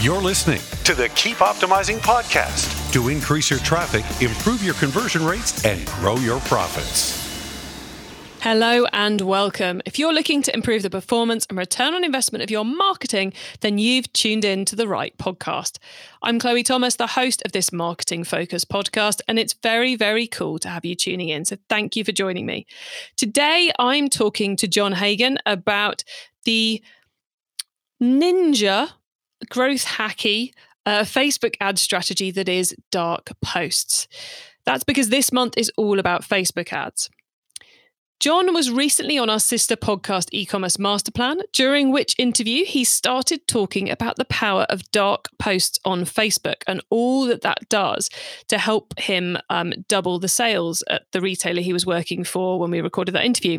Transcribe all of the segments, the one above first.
You're listening to the Keep Optimizing podcast to increase your traffic, improve your conversion rates, and grow your profits. Hello and welcome. If you're looking to improve the performance and return on investment of your marketing, then you've tuned in to the right podcast. I'm Chloe Thomas, the host of this marketing focus podcast, and it's very, very cool to have you tuning in. So thank you for joining me. Today, I'm talking to John Hagen about the ninja growth hacky uh, Facebook ad strategy that is dark posts. That's because this month is all about Facebook ads. John was recently on our sister podcast, E-commerce Masterplan, during which interview he started talking about the power of dark posts on Facebook and all that that does to help him um, double the sales at the retailer he was working for when we recorded that interview.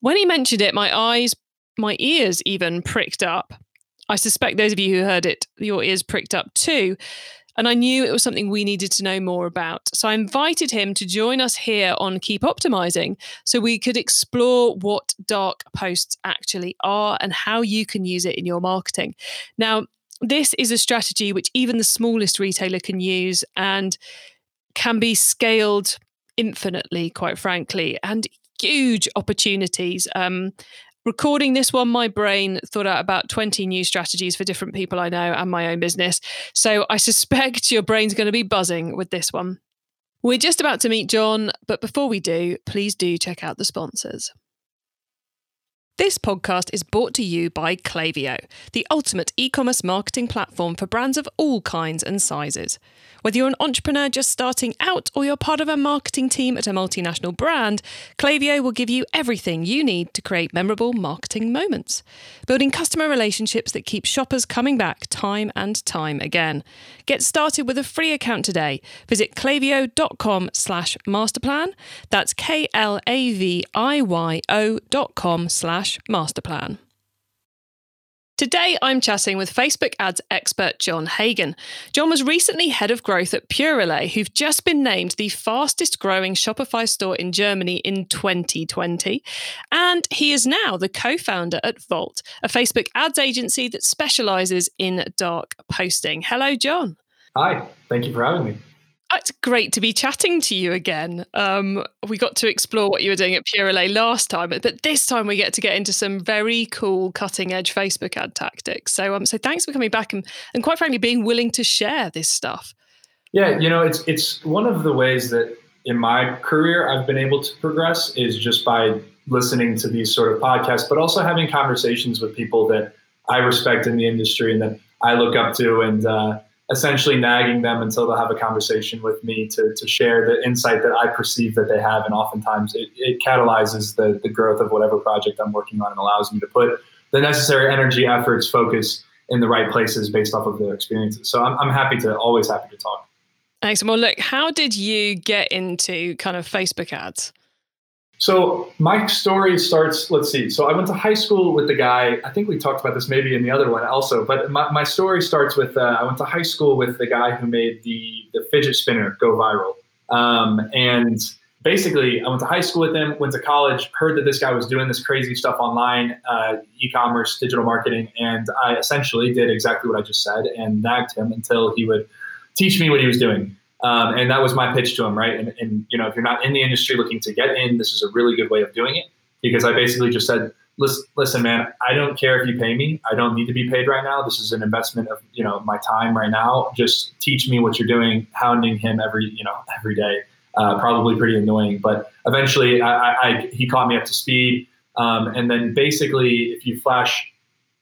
When he mentioned it, my eyes, my ears even pricked up I suspect those of you who heard it, your ears pricked up too. And I knew it was something we needed to know more about. So I invited him to join us here on Keep Optimizing so we could explore what dark posts actually are and how you can use it in your marketing. Now, this is a strategy which even the smallest retailer can use and can be scaled infinitely, quite frankly, and huge opportunities. Um, recording this one, my brain thought out about 20 new strategies for different people I know and my own business. So I suspect your brain's going to be buzzing with this one. We're just about to meet John, but before we do, please do check out the sponsors. This podcast is brought to you by Klaviyo, the ultimate e commerce marketing platform for brands of all kinds and sizes. Whether you're an entrepreneur just starting out or you're part of a marketing team at a multinational brand, Klaviyo will give you everything you need to create memorable marketing moments, building customer relationships that keep shoppers coming back time and time again. Get started with a free account today. Visit klaviyo.com slash masterplan. That's K-L-A-V-I-Y-O dot com slash masterplan. Today, I'm chatting with Facebook ads expert John Hagen. John was recently head of growth at Purelei, who've just been named the fastest growing Shopify store in Germany in 2020. And he is now the co founder at Vault, a Facebook ads agency that specializes in dark posting. Hello, John. Hi, thank you for having me. It's great to be chatting to you again. Um, we got to explore what you were doing at Purelei last time, but this time we get to get into some very cool cutting edge Facebook ad tactics. So, um, so thanks for coming back and, and quite frankly being willing to share this stuff. Yeah, you know, it's it's one of the ways that in my career I've been able to progress is just by listening to these sort of podcasts, but also having conversations with people that I respect in the industry and that I look up to and. Uh, essentially nagging them until they'll have a conversation with me to, to share the insight that I perceive that they have. And oftentimes it, it catalyzes the, the growth of whatever project I'm working on and allows me to put the necessary energy, efforts, focus in the right places based off of their experiences. So I'm, I'm happy to, always happy to talk. Excellent. Well, look, how did you get into kind of Facebook ads? So my story starts, let's see. So I went to high school with the guy, I think we talked about this maybe in the other one also, but my, my story starts with, uh, I went to high school with the guy who made the, the fidget spinner go viral. Um, and basically I went to high school with him, went to college, heard that this guy was doing this crazy stuff online, uh, e-commerce, digital marketing. And I essentially did exactly what I just said and nagged him until he would teach me what he was doing. Um, and that was my pitch to him, right? And, and, you know, if you're not in the industry looking to get in, this is a really good way of doing it because I basically just said, listen, listen, man, I don't care if you pay me. I don't need to be paid right now. This is an investment of, you know, my time right now. Just teach me what you're doing, hounding him every, you know, every day. Uh, probably pretty annoying, but eventually I, I, he caught me up to speed. Um, and then basically, if you flash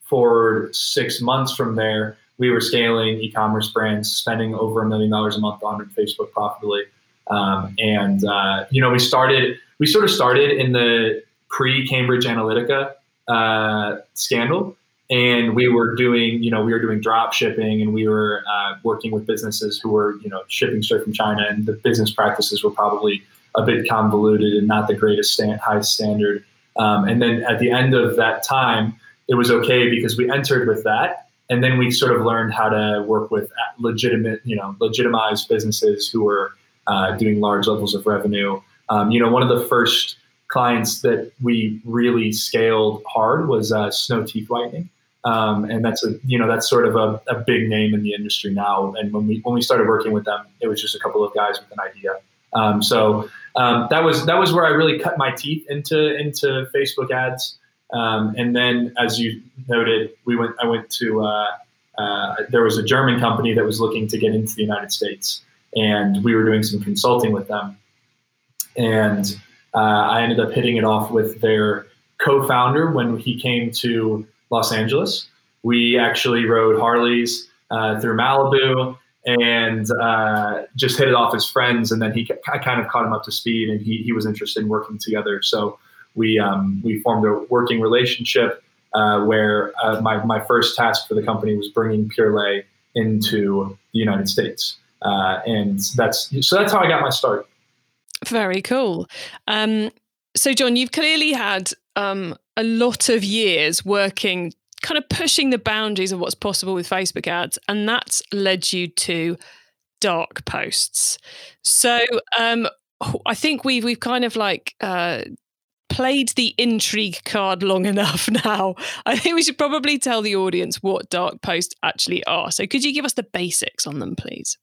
forward six months from there, we were scaling e-commerce brands, spending over a million dollars a month on Facebook profitably. Um, and uh, you know, we started, we sort of started in the pre-Cambridge Analytica uh, scandal, and we were doing, you know, we were doing drop shipping, and we were uh, working with businesses who were, you know, shipping straight from China, and the business practices were probably a bit convoluted and not the greatest stand, high standard. Um, and then at the end of that time, it was okay because we entered with that and then we sort of learned how to work with legitimate, you know, legitimized businesses who were uh, doing large levels of revenue. Um, you know, one of the first clients that we really scaled hard was uh, Snow Teeth Whitening. Um, and that's a you know that's sort of a, a, big name in the industry now. And when we when we started working with them, it was just a couple of guys with an idea. Um, so um, that was that was where I really cut my teeth into into Facebook ads. Um, and then, as you noted, we went. I went to. Uh, uh, there was a German company that was looking to get into the United States, and we were doing some consulting with them. And uh, I ended up hitting it off with their co-founder when he came to Los Angeles. We actually rode Harleys uh, through Malibu and uh, just hit it off as friends. And then he, I kind of caught him up to speed, and he, he was interested in working together. So we um, we formed a working relationship uh, where uh, my my first task for the company was bringing Purelei into the United States, uh, and that's so that's how I got my start. Very cool. Um, so, John, you've clearly had um, a lot of years working, kind of pushing the boundaries of what's possible with Facebook ads, and that's led you to dark posts. So, um, I think we've we've kind of like uh, played the intrigue card long enough now. I think we should probably tell the audience what dark posts actually are. So, could you give us the basics on them, please?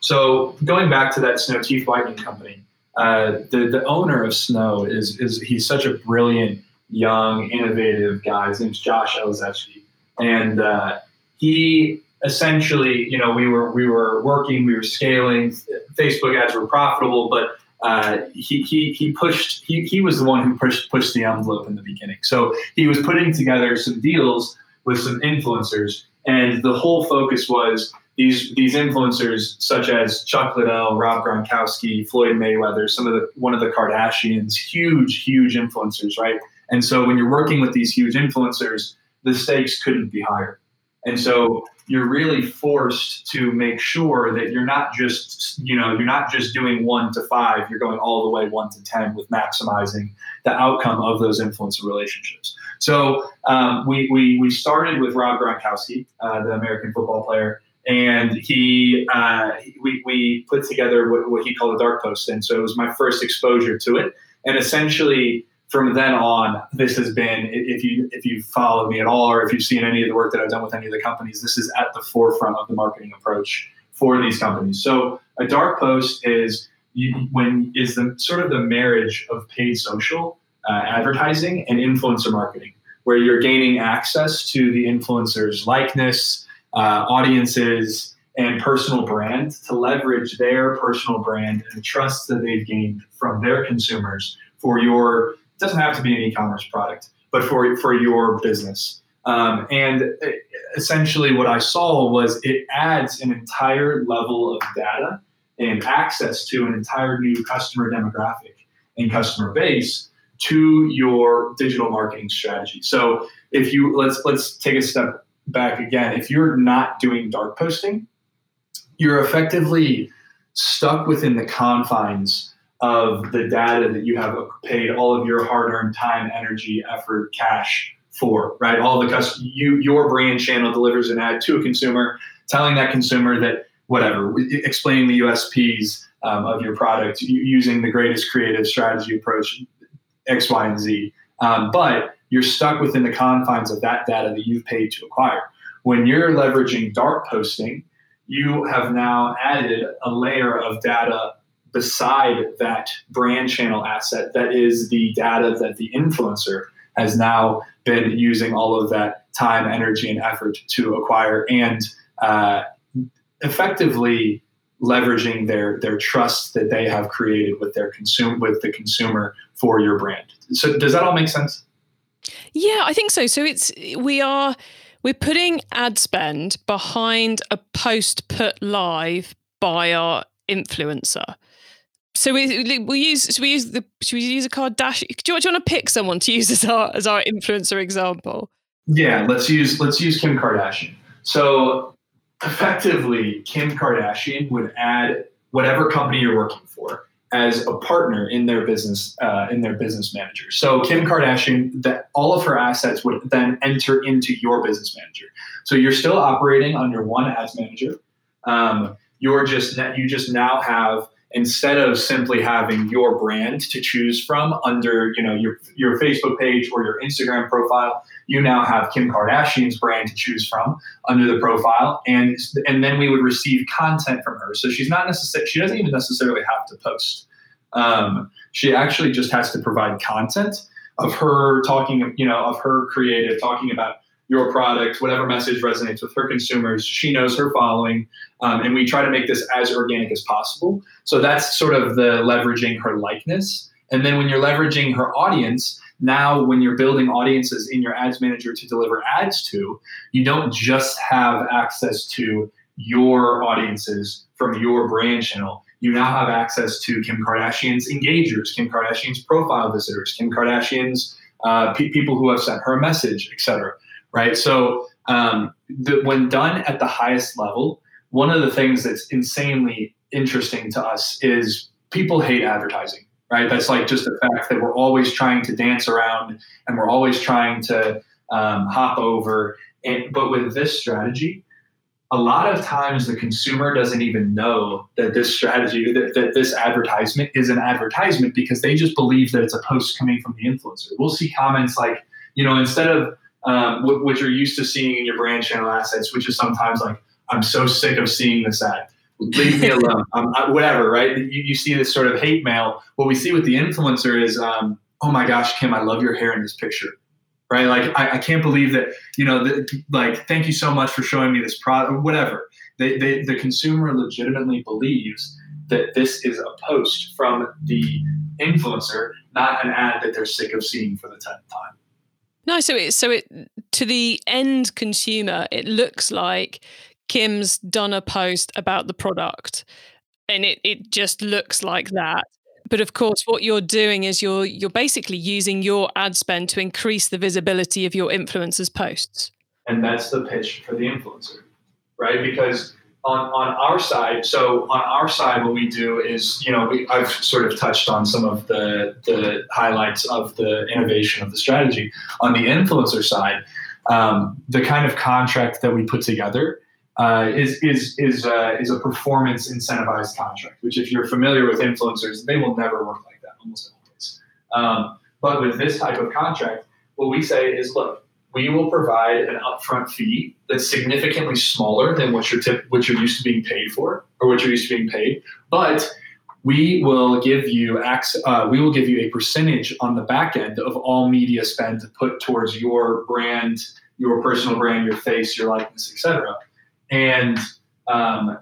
So, going back to that Snow Teeth Whitening Company, uh, the the owner of Snow is is he's such a brilliant, young, innovative guy. His name's Josh Elizetxe, and uh, he essentially, you know, we were we were working, we were scaling. Facebook ads were profitable, but uh, he, he, he pushed he, he was the one who pushed pushed the envelope in the beginning. So he was putting together some deals with some influencers, and the whole focus was these these influencers such as Chuck Liddell, Rob Gronkowski, Floyd Mayweather, some of the one of the Kardashians, huge huge influencers, right? And so when you're working with these huge influencers, the stakes couldn't be higher. And so you're really forced to make sure that you're not just, you know, you're not just doing one to five, you're going all the way one to 10 with maximizing the outcome of those influencer relationships. So um, we, we, we started with Rob Gronkowski, uh, the American football player, and he uh, we, we put together what, what he called a dark post and so it was my first exposure to it and essentially from then on this has been if you if you followed me at all or if you've seen any of the work that i've done with any of the companies this is at the forefront of the marketing approach for these companies. So a dark post is you, when is the sort of the marriage of paid social uh, advertising and influencer marketing where you're gaining access to the influencer's likeness uh, audiences and personal brand to leverage their personal brand and the trust that they've gained from their consumers for your it doesn't have to be an e-commerce product but for for your business. Um, and essentially what i saw was it adds an entire level of data and access to an entire new customer demographic and customer base to your digital marketing strategy. So if you let's let's take a step back again, if you're not doing dark posting, you're effectively stuck within the confines of the data that you have paid all of your hard-earned time, energy, effort, cash for, right? All the custom, you your brand channel delivers an ad to a consumer, telling that consumer that whatever, explaining the USPs um, of your product, using the greatest creative strategy approach, X, Y, and Z. Um, but you're stuck within the confines of that data that you've paid to acquire. When you're leveraging dark posting, you have now added a layer of data beside that brand channel asset that is the data that the influencer has now been using all of that time, energy, and effort to acquire and uh, effectively leveraging their their trust that they have created with their consume with the consumer for your brand. So does that all make sense? Yeah, I think so. So it's we are we're putting ad spend behind a post put live by our influencer. So we we use so we use the should we use a Kardashian? Do you, do you want to pick someone to use as our as our influencer example? Yeah, let's use let's use Kim Kardashian. So effectively, Kim Kardashian would add whatever company you're working for as a partner in their business uh, in their business manager. So Kim Kardashian, that all of her assets would then enter into your business manager. So you're still operating under one ads manager. Um, you're just you just now have instead of simply having your brand to choose from under you know your your Facebook page or your Instagram profile, you now have Kim Kardashian's brand to choose from under the profile, and and then we would receive content from her. So she's not necessarily she doesn't even necessarily have to post. Um, she actually just has to provide content of her talking, you know, of her creative, talking about your product, whatever message resonates with her consumers. She knows her following, um, and we try to make this as organic as possible. So that's sort of the leveraging her likeness. And then when you're leveraging her audience, now when you're building audiences in your ads manager to deliver ads to, you don't just have access to your audiences from your brand channel. You now have access to Kim Kardashian's engagers, Kim Kardashian's profile visitors, Kim Kardashian's uh, pe- people who have sent her a message, etc right? So um, the, when done at the highest level, one of the things that's insanely interesting to us is people hate advertising, right? That's like just the fact that we're always trying to dance around and we're always trying to um, hop over. And but with this strategy, a lot of times the consumer doesn't even know that this strategy, that, that this advertisement is an advertisement because they just believe that it's a post coming from the influencer. We'll see comments like, you know, instead of um, what you're used to seeing in your brand channel assets, which is sometimes like, I'm so sick of seeing this ad. Leave me alone. Um, whatever, right? You, you, see this sort of hate mail. What we see with the influencer is, um, oh my gosh, Kim, I love your hair in this picture, right? Like, I, I can't believe that, you know, the, like, thank you so much for showing me this product, whatever. They, they, the consumer legitimately believes that this is a post from the influencer, not an ad that they're sick of seeing for the 10th time. No, so it so it to the end consumer, it looks like Kim's done a post about the product, and it it just looks like that. But of course, what you're doing is you're you're basically using your ad spend to increase the visibility of your influencers' posts. And that's the pitch for the influencer, right? Because on, on our side, so on our side, what we do is, you know, we, I've sort of touched on some of the, the highlights of the innovation of the strategy. On the influencer side, um, the kind of contract that we put together uh, is is is uh, is a performance incentivized contract. Which, if you're familiar with influencers, they will never work like that almost always. Um, but with this type of contract, what we say is, look, we will provide an upfront fee that's significantly smaller than what you're tip, what you're used to being paid for or what you're used to being paid, but we will give you access, uh, we will give you a percentage on the back end of all media spend to put towards your brand, your personal brand, your face, your likeness, etc. And um,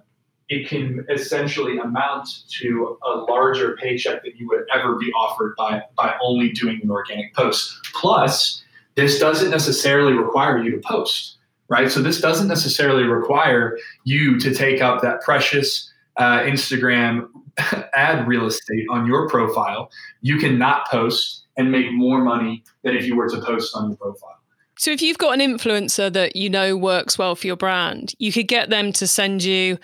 it can essentially amount to a larger paycheck that you would ever be offered by by only doing an organic post. Plus, this doesn't necessarily require you to post, right? So this doesn't necessarily require you to take up that precious uh, Instagram ad real estate on your profile. You can not post and make more money than if you were to post on your profile. So if you've got an influencer that you know works well for your brand, you could get them to send you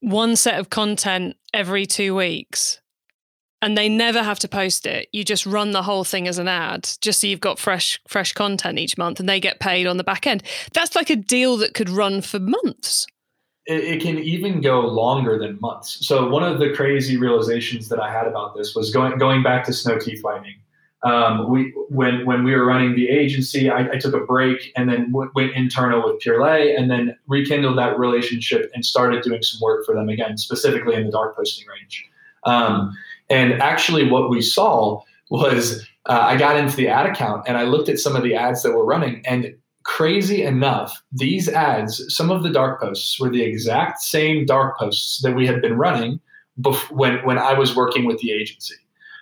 one set of content every two weeks and they never have to post it. You just run the whole thing as an ad, just so you've got fresh fresh content each month, and they get paid on the back end. That's like a deal that could run for months. It, it can even go longer than months. So one of the crazy realizations that I had about this was going going back to snow teeth whitening. Um, we when when we were running the agency, I, I took a break and then w- went internal with Purelei, and then rekindled that relationship and started doing some work for them again, specifically in the dark posting range. Um, and actually, what we saw was uh, I got into the ad account and I looked at some of the ads that were running, and crazy enough, these ads, some of the dark posts were the exact same dark posts that we had been running bef- when when I was working with the agency.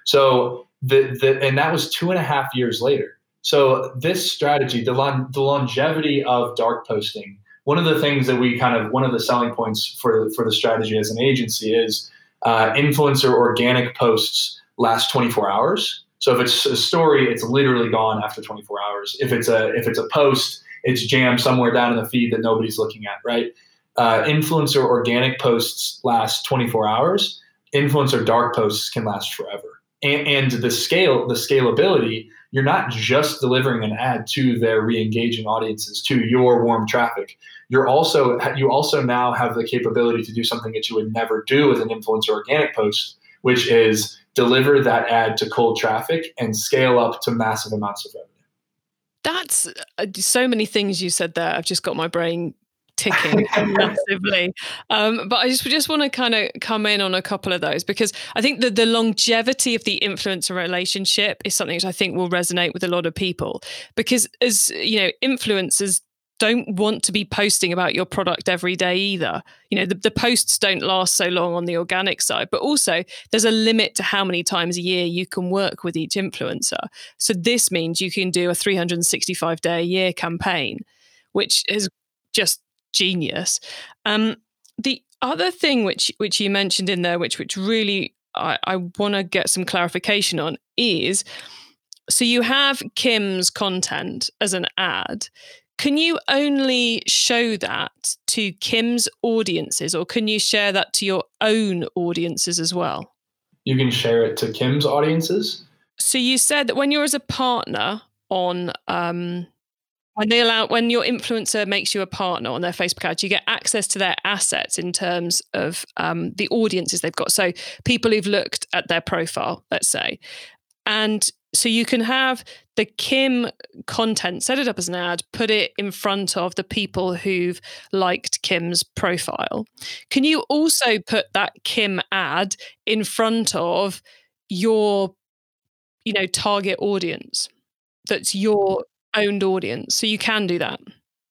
So the, the and that was two and a half years later. So this strategy, the, lon- the longevity of dark posting, one of the things that we kind of one of the selling points for for the strategy as an agency is uh, influencer organic posts last 24 hours. So if it's a story, it's literally gone after 24 hours. If it's a if it's a post, it's jammed somewhere down in the feed that nobody's looking at, right? Uh, influencer organic posts last 24 hours. Influencer dark posts can last forever. And, and the scale, the scalability, you're not just delivering an ad to their re-engaging audiences, to your warm traffic. You're also you also now have the capability to do something that you would never do with an influencer organic post, which is deliver that ad to cold traffic and scale up to massive amounts of revenue. That's uh, so many things you said there. I've just got my brain ticking massively. Um, but I just just want to kind of come in on a couple of those because I think that the longevity of the influencer relationship is something that I think will resonate with a lot of people because as you know, influencers don't want to be posting about your product every day either. You know, the, the posts don't last so long on the organic side, but also there's a limit to how many times a year you can work with each influencer. So this means you can do a 365 day a year campaign, which is just genius. Um, the other thing which which you mentioned in there, which which really I, I want to get some clarification on, is so you have Kim's content as an ad. Can you only show that to Kim's audiences, or can you share that to your own audiences as well? You can share it to Kim's audiences. So you said that when you're as a partner on um, when they allow when your influencer makes you a partner on their Facebook ad, you get access to their assets in terms of um, the audiences they've got. So people who've looked at their profile, let's say, and so you can have the Kim content, set it up as an ad, put it in front of the people who've liked Kim's profile. Can you also put that Kim ad in front of your, you know, target audience? That's your owned audience. So you can do that.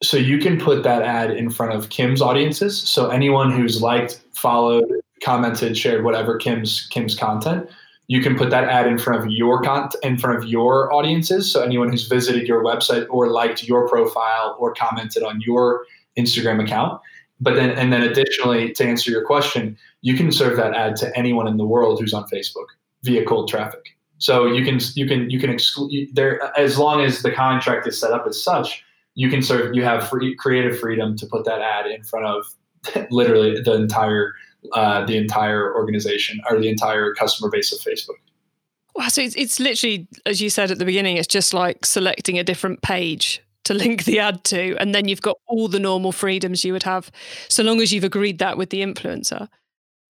So you can put that ad in front of Kim's audiences. So anyone who's liked, followed, commented, shared whatever Kim's Kim's content, you can put that ad in front of your content in front of your audiences. So anyone who's visited your website or liked your profile or commented on your Instagram account. But then and then additionally, to answer your question, you can serve that ad to anyone in the world who's on Facebook via cold traffic. So you can you can you can exclude there as long as the contract is set up as such. You can of you have free creative freedom to put that ad in front of literally the entire uh, the entire organization or the entire customer base of Facebook. Wow, so it's, it's literally as you said at the beginning, it's just like selecting a different page to link the ad to, and then you've got all the normal freedoms you would have, so long as you've agreed that with the influencer.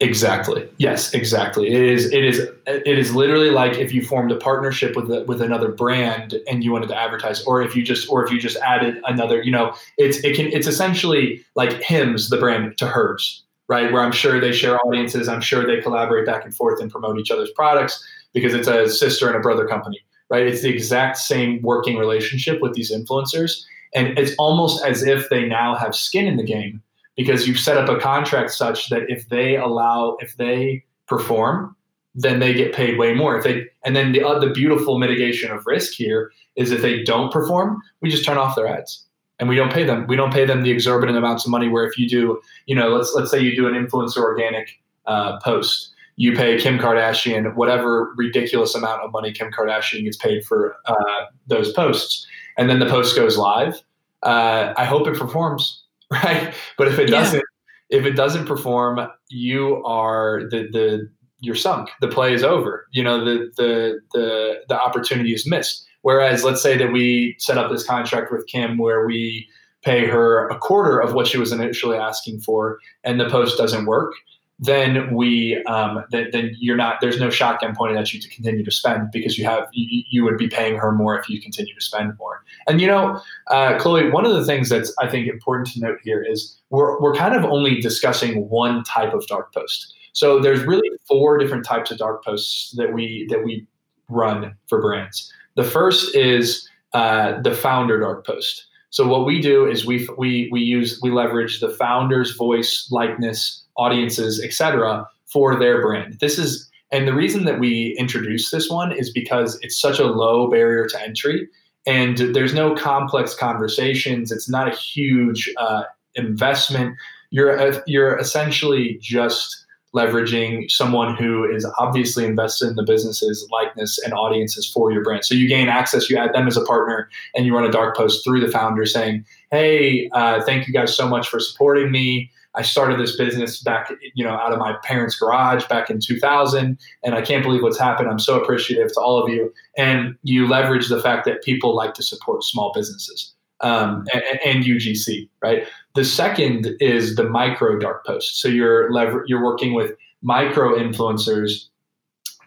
Exactly. Yes, exactly. It is. It is. It is literally like if you formed a partnership with a, with another brand and you wanted to advertise, or if you just, or if you just added another. You know, it's it can. It's essentially like Hims, the brand, to hers, right? Where I'm sure they share audiences. I'm sure they collaborate back and forth and promote each other's products because it's a sister and a brother company, right? It's the exact same working relationship with these influencers, and it's almost as if they now have skin in the game because you've set up a contract such that if they allow if they perform then they get paid way more if they and then the uh, the beautiful mitigation of risk here is if they don't perform we just turn off their ads and we don't pay them we don't pay them the exorbitant amounts of money where if you do you know let's let's say you do an influencer organic uh, post you pay Kim Kardashian whatever ridiculous amount of money Kim Kardashian gets paid for uh, those posts, and then the post goes live. Uh, I hope it performs right? But if it doesn't, if it doesn't perform, you are the the you're sunk. The play is over. You know, the the the the opportunity is missed. Whereas, let's say that we set up this contract with Kim where we pay her a quarter of what she was initially asking for, and the post doesn't work then we um, then, then you're not there's no shotgun pointed at you to continue to spend because you have you, you would be paying her more if you continue to spend more. And you know uh, chloe one of the things that's i think important to note here is we're, we're kind of only discussing one type of dark post. So there's really four different types of dark posts that we that we run for brands the first is uh, the founder dark post so what we do is we we we use we leverage the founder's voice likeness audiences, etc., for their brand. This is and the reason that we introduce this one is because it's such a low barrier to entry and there's no complex conversations. It's not a huge uh, investment. You're you're essentially just leveraging someone who is obviously invested in the business's likeness and audiences for your brand. So you gain access, you add them as a partner, and you run a dark post through the founder saying, "Hey, uh, thank you guys so much for supporting me. I started this business back, you know, out of my parents' garage back in 2000, and I can't believe what's happened. I'm so appreciative to all of you. And you leverage the fact that people like to support small businesses um, and, and, UGC, right? The second is the micro dark post. So you're lever- you're working with micro influencers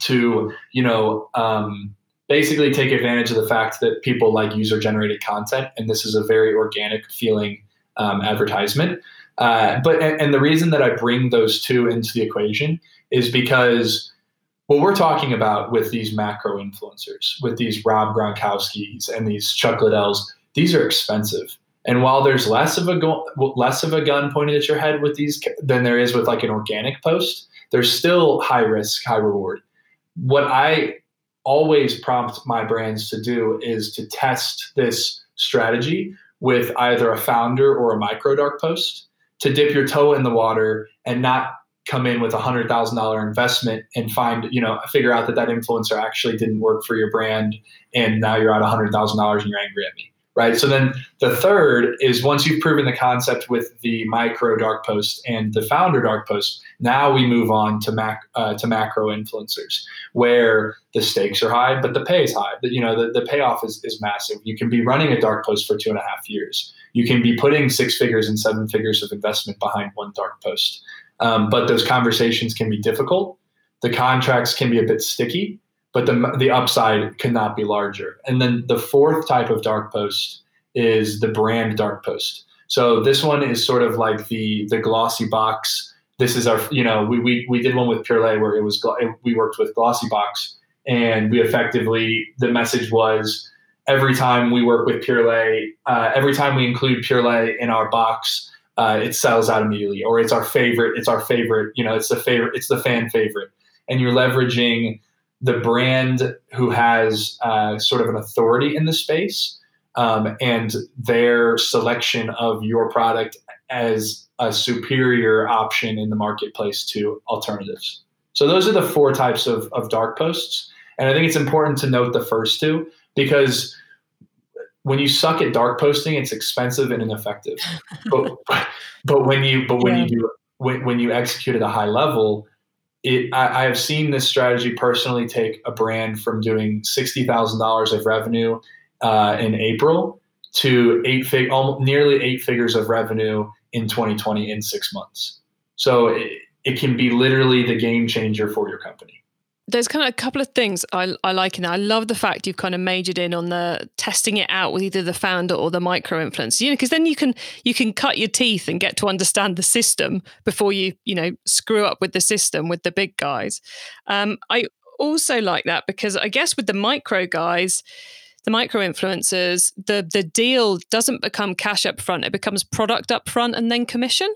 to, you know, um, basically take advantage of the fact that people like user generated content, and this is a very organic feeling um, advertisement. Uh, but and, and the reason that I bring those two into the equation is because what we're talking about with these macro influencers, with these Rob Gronkowski's and these Chuck Liddells, these are expensive. And while there's less of a go- less of a gun pointed at your head with these than there is with like an organic post, there's still high risk, high reward. What I always prompt my brands to do is to test this strategy with either a founder or a micro dark post to dip your toe in the water and not come in with a hundred thousand dollar investment and find you know figure out that that influencer actually didn't work for your brand and now you're at a hundred thousand dollars and you're angry at me right? So then the third is once you've proven the concept with the micro dark post and the founder dark post, now we move on to mac uh, to macro influencers where the stakes are high, but the pay is high. The, you know, the, the payoff is, is massive. You can be running a dark post for two and a half years. You can be putting six figures and seven figures of investment behind one dark post. Um, but those conversations can be difficult. The contracts can be a bit sticky but the the upside cannot be larger. And then the fourth type of dark post is the brand dark post. So this one is sort of like the the Glossybox. This is our you know we we, we did one with Purelei where it was we worked with Glossybox and we effectively the message was every time we work with Purelei, uh, every time we include Purelei in our box, uh, it sells out immediately, or it's our favorite. It's our favorite. You know, it's the favorite. It's the fan favorite, and you're leveraging the brand who has uh, sort of an authority in the space um, and their selection of your product as a superior option in the marketplace to alternatives. So those are the four types of, of dark posts. And I think it's important to note the first two because when you suck at dark posting, it's expensive and ineffective. but, but when you but when yeah. you do when, when you execute at a high level, it, I, I, have seen this strategy personally take a brand from doing sixty thousand dollars of revenue uh, in April to eight fig, almost, nearly eight figures of revenue in 2020 in six months. So it, it can be literally the game changer for your company there's kind of a couple of things I, I like in that. I love the fact you've kind of majored in on the testing it out with either the founder or the micro influencer, you know, because then you can you can cut your teeth and get to understand the system before you you know screw up with the system with the big guys. Um, I also like that because I guess with the micro guys, the micro influencers, the the deal doesn't become cash up front; it becomes product up front and then commission.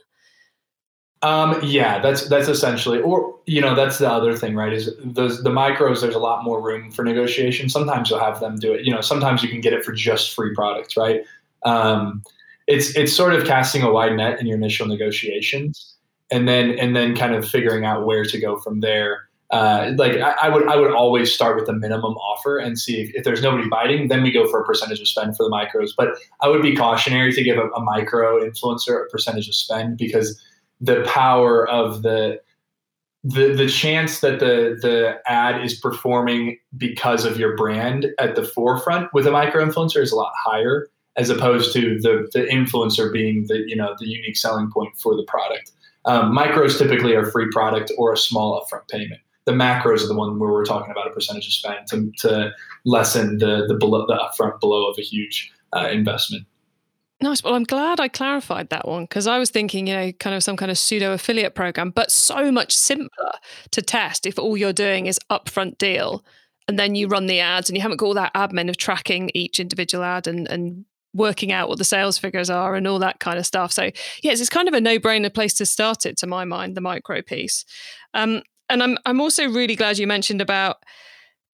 Um, yeah, that's that's essentially, or you know, that's the other thing, right? Is those the micros? There's a lot more room for negotiation. Sometimes you'll have them do it. You know, sometimes you can get it for just free products, right? Um, it's it's sort of casting a wide net in your initial negotiations, and then and then kind of figuring out where to go from there. Uh, like I, I, would I would always start with a minimum offer and see if, if, there's nobody biting, then we go for a percentage of spend for the micros. But I would be cautionary to give a, a micro influencer a percentage of spend because the power of the the the chance that the the ad is performing because of your brand at the forefront with a micro influencer is a lot higher as opposed to the the influencer being the you know the unique selling point for the product. Um, micros typically are free product or a small upfront payment. The macros are the one where we're talking about a percentage of spend to, to lessen the the below the upfront below of a huge uh, investment. Nice. Well, I'm glad I clarified that one because I was thinking, you know, kind of some kind of pseudo affiliate program, but so much simpler to test if all you're doing is upfront deal and then you run the ads and you haven't got all that admin of tracking each individual ad and, and working out what the sales figures are and all that kind of stuff. So, yes, it's kind of a no brainer place to start it, to my mind, the micro piece. Um, and I'm, I'm also really glad you mentioned about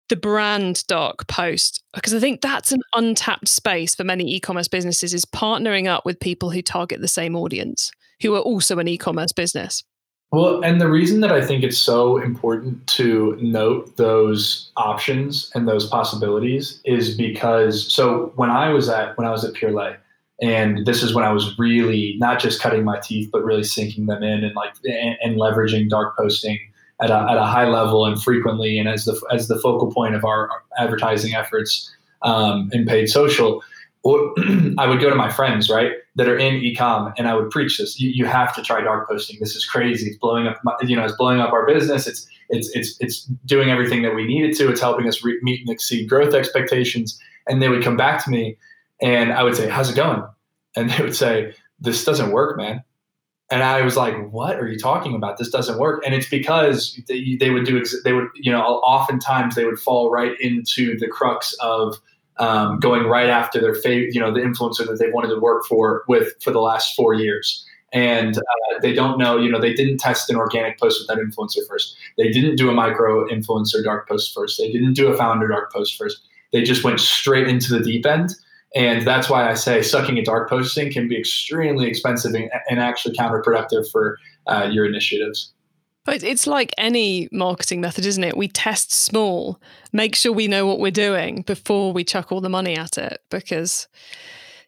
the brand dark post because I think that's an untapped space for many e-commerce businesses is partnering up with people who target the same audience who are also an e-commerce business. Well, and the reason that I think it's so important to note those options and those possibilities is because so when I was at when I was at Purelei, And this is when I was really not just cutting my teeth, but really sinking them in and like and, and leveraging dark posting at a, at a high level and frequently and as the as the focal point of our advertising efforts um, in paid social. I would go to my friends, right, that are in ecom, and I would preach this. You, you have to try dark posting. This is crazy. It's blowing up, my, you know, it's blowing up our business. It's it's it's it's doing everything that we need it to. It's helping us re- meet and exceed growth expectations. And they would come back to me, and I would say, "How's it going?" And they would say, "This doesn't work, man." And I was like, "What are you talking about? This doesn't work." And it's because they, they would do they would you know oftentimes they would fall right into the crux of um, going right after their favorite, you know, the influencer that they wanted to work for with for the last four years. And uh, they don't know, you know, they didn't test an organic post with that influencer first. They didn't do a micro influencer dark post first. They didn't do a founder dark post first. They just went straight into the deep end. And that's why I say sucking at dark posting can be extremely expensive and, and actually counterproductive for uh, your initiatives. But it's like any marketing method, isn't it? We test small, make sure we know what we're doing before we chuck all the money at it because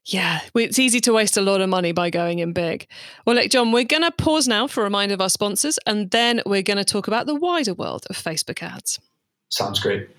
yeah, it's easy to waste a lot of money by going in big. Well, look, John, we're going to pause now for a reminder of our sponsors, and then we're going to talk about the wider world of Facebook ads. Sounds great.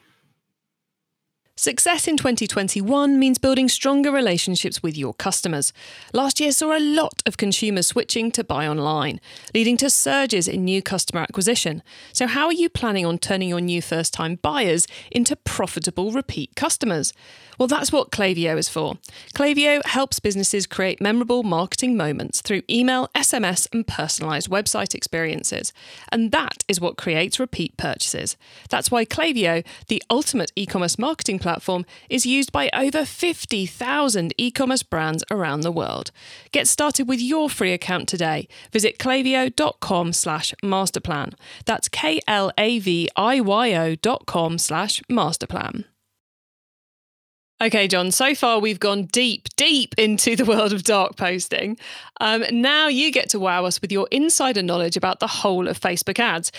Success in 2021 means building stronger relationships with your customers. Last year saw a lot of consumers switching to buy online, leading to surges in new customer acquisition. So, how are you planning on turning your new first time buyers into profitable repeat customers? Well, that's what Klaviyo is for. Klaviyo helps businesses create memorable marketing moments through email, SMS, and personalized website experiences. And that is what creates repeat purchases. That's why Klaviyo, the ultimate e commerce marketing platform, is used by over 50,000 e commerce brands around the world. Get started with your free account today. Visit klaviyo.com slash masterplan. That's K L A V I Y O dot com slash masterplan. Okay, John, so far we've gone deep, deep into the world of dark posting. Um, now you get to wow us with your insider knowledge about the whole of Facebook ads.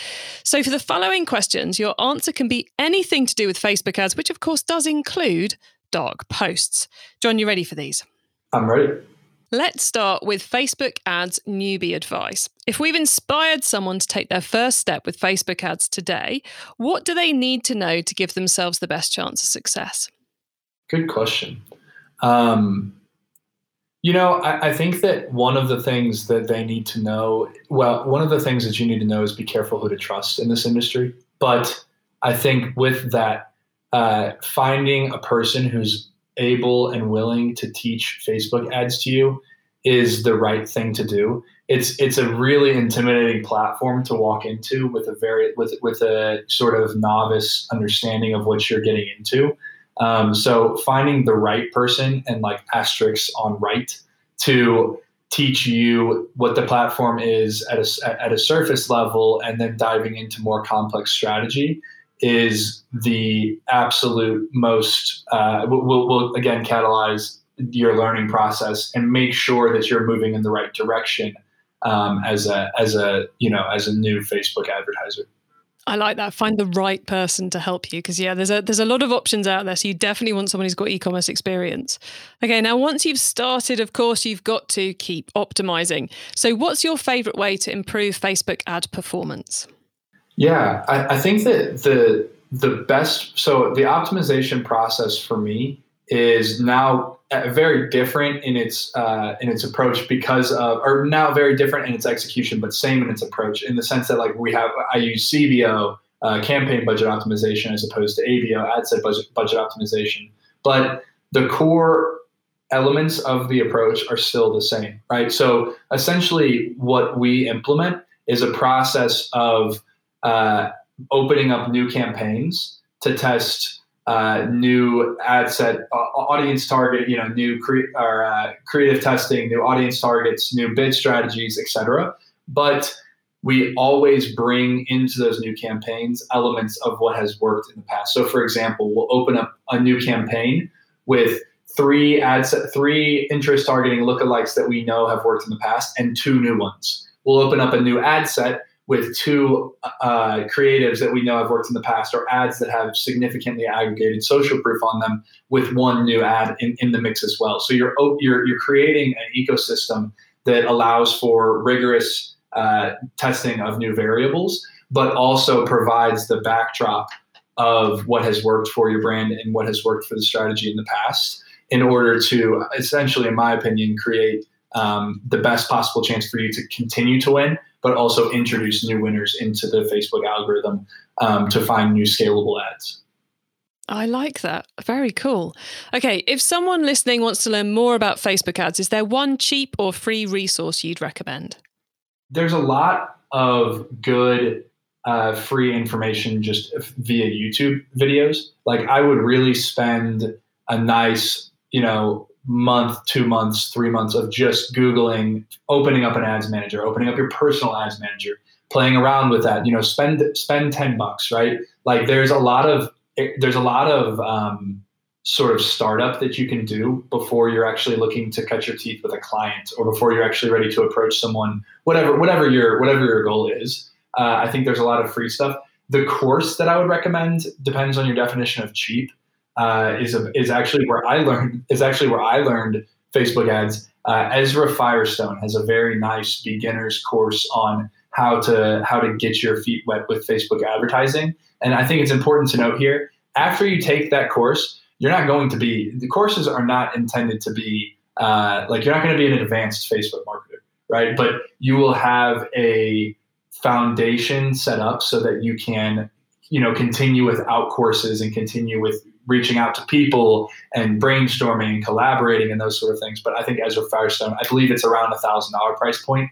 So, for the following questions, your answer can be anything to do with Facebook ads, which of course does include dark posts. John, you ready for these? I'm ready. Let's start with Facebook ads newbie advice. If we've inspired someone to take their first step with Facebook ads today, what do they need to know to give themselves the best chance of success? Good question. Um, you know, I, I, think that one of the things that they need to know, well, one of the things that you need to know is be careful who to trust in this industry. But I think with that, uh, finding a person who's able and willing to teach Facebook ads to you is the right thing to do. It's it's a really intimidating platform to walk into with a very with with a sort of novice understanding of what you're getting into. Um, so finding the right person and like asterisks on right to teach you what the platform is at a, at a surface level and then diving into more complex strategy is the absolute most uh, will, will again catalyze your learning process and make sure that you're moving in the right direction um, as a as a you know as a new Facebook advertiser. I like that. Find the right person to help you because yeah, there's a there's a lot of options out there. So you definitely want someone who's got e-commerce experience. Okay, now once you've started, of course, you've got to keep optimizing. So what's your favorite way to improve Facebook ad performance? Yeah, I, I think that the the best so the optimization process for me is now very different in its uh, in its approach because of or now very different in its execution but same in its approach in the sense that like we have i use cbo uh, campaign budget optimization as opposed to abo ad set budget, budget optimization. But the core elements of the approach are still the same right? So essentially what we implement is a process of uh, opening up new campaigns to test uh, new ad set uh, audience target, you know, new cre- or, uh, creative testing, new audience targets, new bid strategies, etc. But we always bring into those new campaigns elements of what has worked in the past. So, for example, we'll open up a new campaign with three ad set, three interest targeting lookalikes that we know have worked in the past, and two new ones. We'll open up a new ad set with two uh, creatives that we know have worked in the past or ads that have significantly aggregated social proof on them with one new ad in, in the mix as well. So you're, you're, you're creating an ecosystem that allows for rigorous uh, testing of new variables, but also provides the backdrop of what has worked for your brand and what has worked for the strategy in the past in order to essentially, in my opinion, create um, the best possible chance for you to continue to win but also introduce new winners into the Facebook algorithm um, to find new scalable ads. I like that. Very cool. Okay, if someone listening wants to learn more about Facebook ads, is there one cheap or free resource you'd recommend? There's a lot of good uh, free information just via YouTube videos. Like I would really spend a nice, you know, month, two months, three months of just Googling, opening up an ads manager, opening up your personal ads manager, playing around with that. You know, spend spend ten bucks, right? Like there's a lot of there's a lot of um, sort of startup that you can do before you're actually looking to cut your teeth with a client or before you're actually ready to approach someone. Whatever whatever your whatever your goal is, uh, I think there's a lot of free stuff. The course that I would recommend depends on your definition of cheap uh, is is actually where I learned is actually where I learned Facebook ads. Uh, Ezra Firestone has a very nice beginner's course on how to how to get your feet wet with Facebook advertising. And I think it's important to note here: after you take that course, you're not going to be the courses are not intended to be uh, like you're not going to be an advanced Facebook marketer, right? But you will have a foundation set up so that you can you know continue without courses and continue with reaching out to people and brainstorming and collaborating and those sort of things. But I think Ezra Firestone, I believe it's around a thousand dollar price point.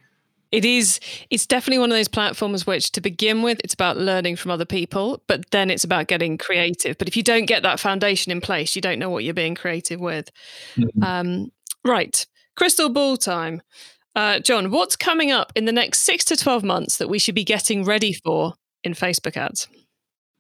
It is. It's definitely one of those platforms which, to begin with, it's about learning from other people, but then it's about getting creative. But if you don't get that foundation in place, you don't know what you're being creative with. Mm-hmm. Um, right, crystal ball time. Uh, John, what's coming up in the next six to twelve months that we should be getting ready for in Facebook ads?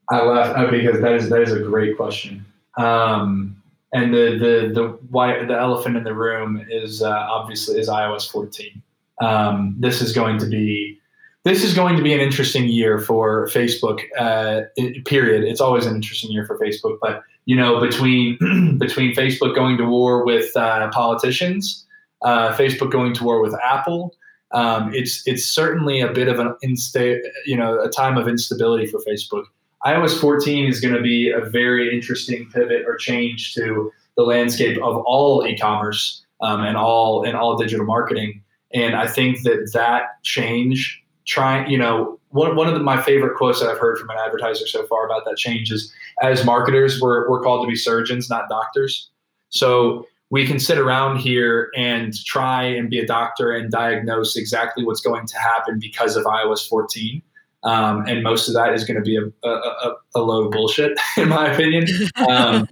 I laugh because that is that is a great question. Um, and the the the why the elephant in the room is uh, obviously is iOS 14. Um, this is going to be this is going to be an interesting year for Facebook. Uh, period. It's always an interesting year for Facebook, but you know between between Facebook going to war with uh, politicians, uh, Facebook going to war with Apple. Um, it's it's certainly a bit of an insta- you know a time of instability for Facebook iOS 14 is going to be a very interesting pivot or change to the landscape of all e-commerce um, and all and all digital marketing. And I think that that change, trying, you know, one, one of the, my favorite quotes that I've heard from an advertiser so far about that change is, as marketers, we're, we're called to be surgeons, not doctors. So we can sit around here and try and be a doctor and diagnose exactly what's going to happen because of iOS 14 um, and most of that is going to be a, a, a, load of bullshit, in my opinion. Um,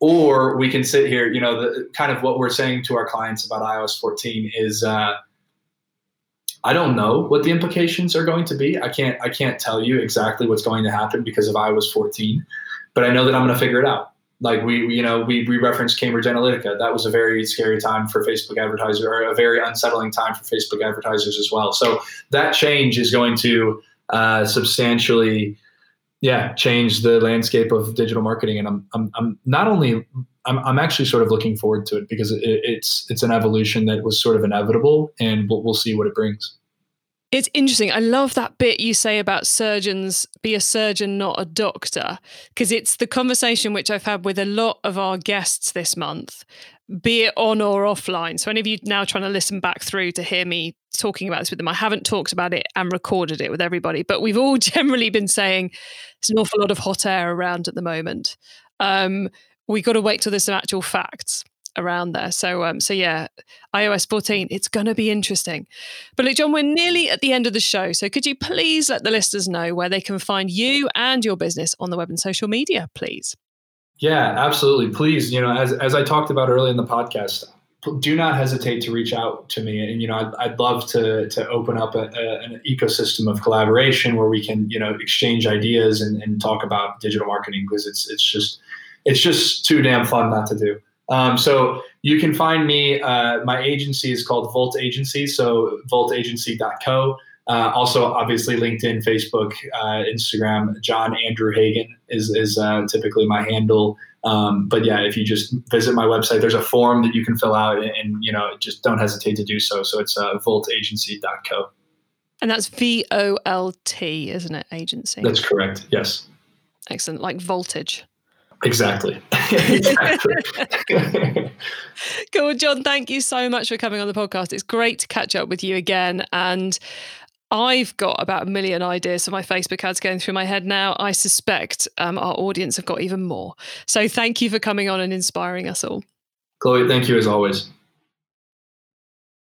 or we can sit here, you know, the, kind of what we're saying to our clients about iOS 14 is, uh, I don't know what the implications are going to be. I can't, I can't tell you exactly what's going to happen because of iOS 14, but I know that I'm going to figure it out. Like we, you know, we, we referenced Cambridge Analytica. That was a very scary time for Facebook advertisers, or a very unsettling time for Facebook advertisers as well. So that change is going to uh, substantially, yeah, change the landscape of digital marketing. And I'm, I'm, I'm not only, I'm, I'm actually sort of looking forward to it because it, it's, it's an evolution that was sort of inevitable, and we'll, we'll see what it brings. It's interesting. I love that bit you say about surgeons be a surgeon, not a doctor, because it's the conversation which I've had with a lot of our guests this month, be it on or offline. So, any of you now trying to listen back through to hear me talking about this with them, I haven't talked about it and recorded it with everybody, but we've all generally been saying there's an awful lot of hot air around at the moment. Um, we got to wait till there's some actual facts around there. So, um, so yeah, iOS 14, it's going to be interesting. But look, John, we're nearly at the end of the show. So, could you please let the listeners know where they can find you and your business on the web and social media, please? Yeah, absolutely. Please, you know, as, as I talked about early in the podcast, do not hesitate to reach out to me. And, you know, I'd, I'd love to, to open up a, a, an ecosystem of collaboration where we can, you know, exchange ideas and, and talk about digital marketing because it's, it's just, it's just too damn fun not to do. Um, so you can find me, uh, my agency is called Volt Agency. So voltagency.co. Uh, also, obviously, LinkedIn, Facebook, uh, Instagram. John Andrew Hagan is is uh, typically my handle. Um, but yeah, if you just visit my website, there's a form that you can fill out, and, and you know, just don't hesitate to do so. So it's uh, voltagency.co. And that's V O L T, isn't it? Agency. That's correct. Yes. Excellent. Like voltage. Exactly. exactly. cool. John, thank you so much for coming on the podcast. It's great to catch up with you again. And I've got about a million ideas for my Facebook ads going through my head now. I suspect um, our audience have got even more. So thank you for coming on and inspiring us all. Chloe, thank you as always.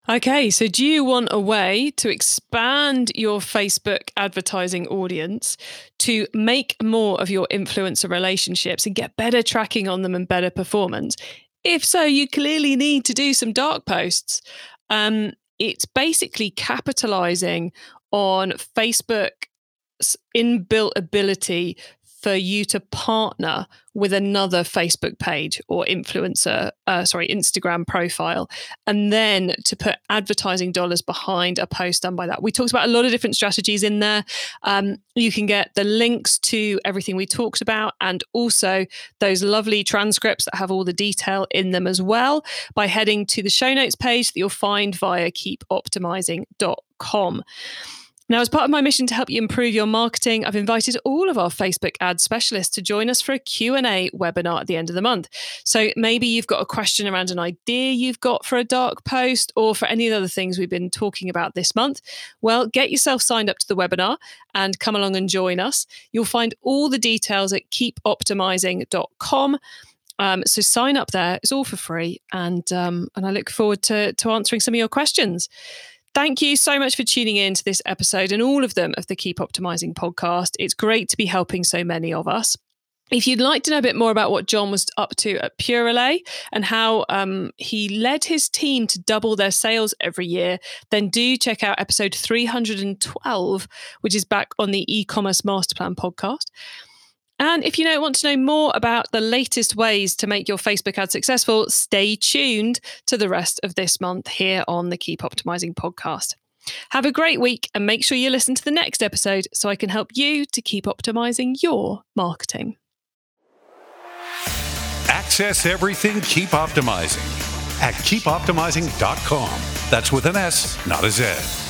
Okay, so do you want a way to expand your Facebook advertising audience to make more of your influencer relationships and get better tracking on them and better performance? If so, you clearly need to do some dark posts. Um, it's basically capitalizing on Facebook's inbuilt ability for you to partner with another Facebook page or influencer, uh, sorry, Instagram profile, and then to put advertising dollars behind a post done by that. We talked about a lot of different strategies in there. Um, you can get the links to everything we talked about and also those lovely transcripts that have all the detail in them as well by heading to the show notes page that you'll find via keepoptimising.com. Now, as part of my mission to help you improve your marketing, I've invited all of our Facebook ad specialists to join us for a Q&A webinar at the end of the month. So maybe you've got a question around an idea you've got for a dark post or for any of the other things we've been talking about this month. Well, get yourself signed up to the webinar and come along and join us. You'll find all the details at keepoptimising.com. Um, so sign up there. It's all for free, and um, and I look forward to to answering some of your questions. Thank you so much for tuning in to this episode and all of them of the Keep Optimizing podcast. It's great to be helping so many of us. If you'd like to know a bit more about what John was up to at Purelei and how um, he led his team to double their sales every year, then do check out episode 312, which is back on the e commerce master plan podcast. And if you don't want to know more about the latest ways to make your Facebook ad successful, stay tuned to the rest of this month here on the Keep Optimizing podcast. Have a great week and make sure you listen to the next episode so I can help you to keep optimizing your marketing. Access everything Keep Optimizing at keepoptimising.com. That's with an S, not a Z.